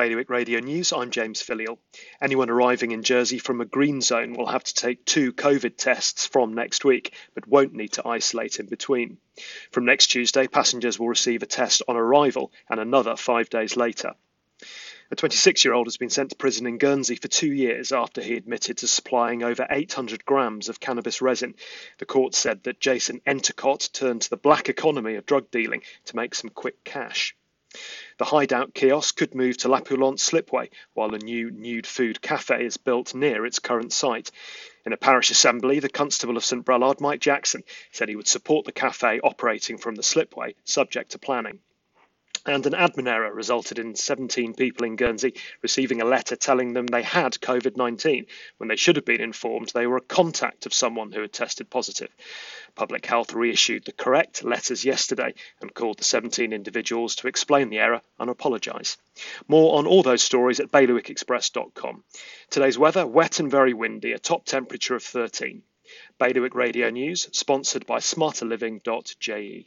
Bailiwick Radio News, I'm James Filial. Anyone arriving in Jersey from a green zone will have to take two COVID tests from next week, but won't need to isolate in between. From next Tuesday, passengers will receive a test on arrival and another five days later. A 26 year old has been sent to prison in Guernsey for two years after he admitted to supplying over 800 grams of cannabis resin. The court said that Jason Entercott turned to the black economy of drug dealing to make some quick cash. The hideout kiosk could move to La Pulente Slipway, while a new nude food cafe is built near its current site. In a parish assembly, the Constable of St Brelade, Mike Jackson, said he would support the cafe operating from the slipway, subject to planning. And an admin error resulted in 17 people in Guernsey receiving a letter telling them they had COVID 19 when they should have been informed they were a contact of someone who had tested positive. Public Health reissued the correct letters yesterday and called the 17 individuals to explain the error and apologise. More on all those stories at bailiwickexpress.com. Today's weather wet and very windy, a top temperature of 13. Bailiwick Radio News, sponsored by smarterliving.je.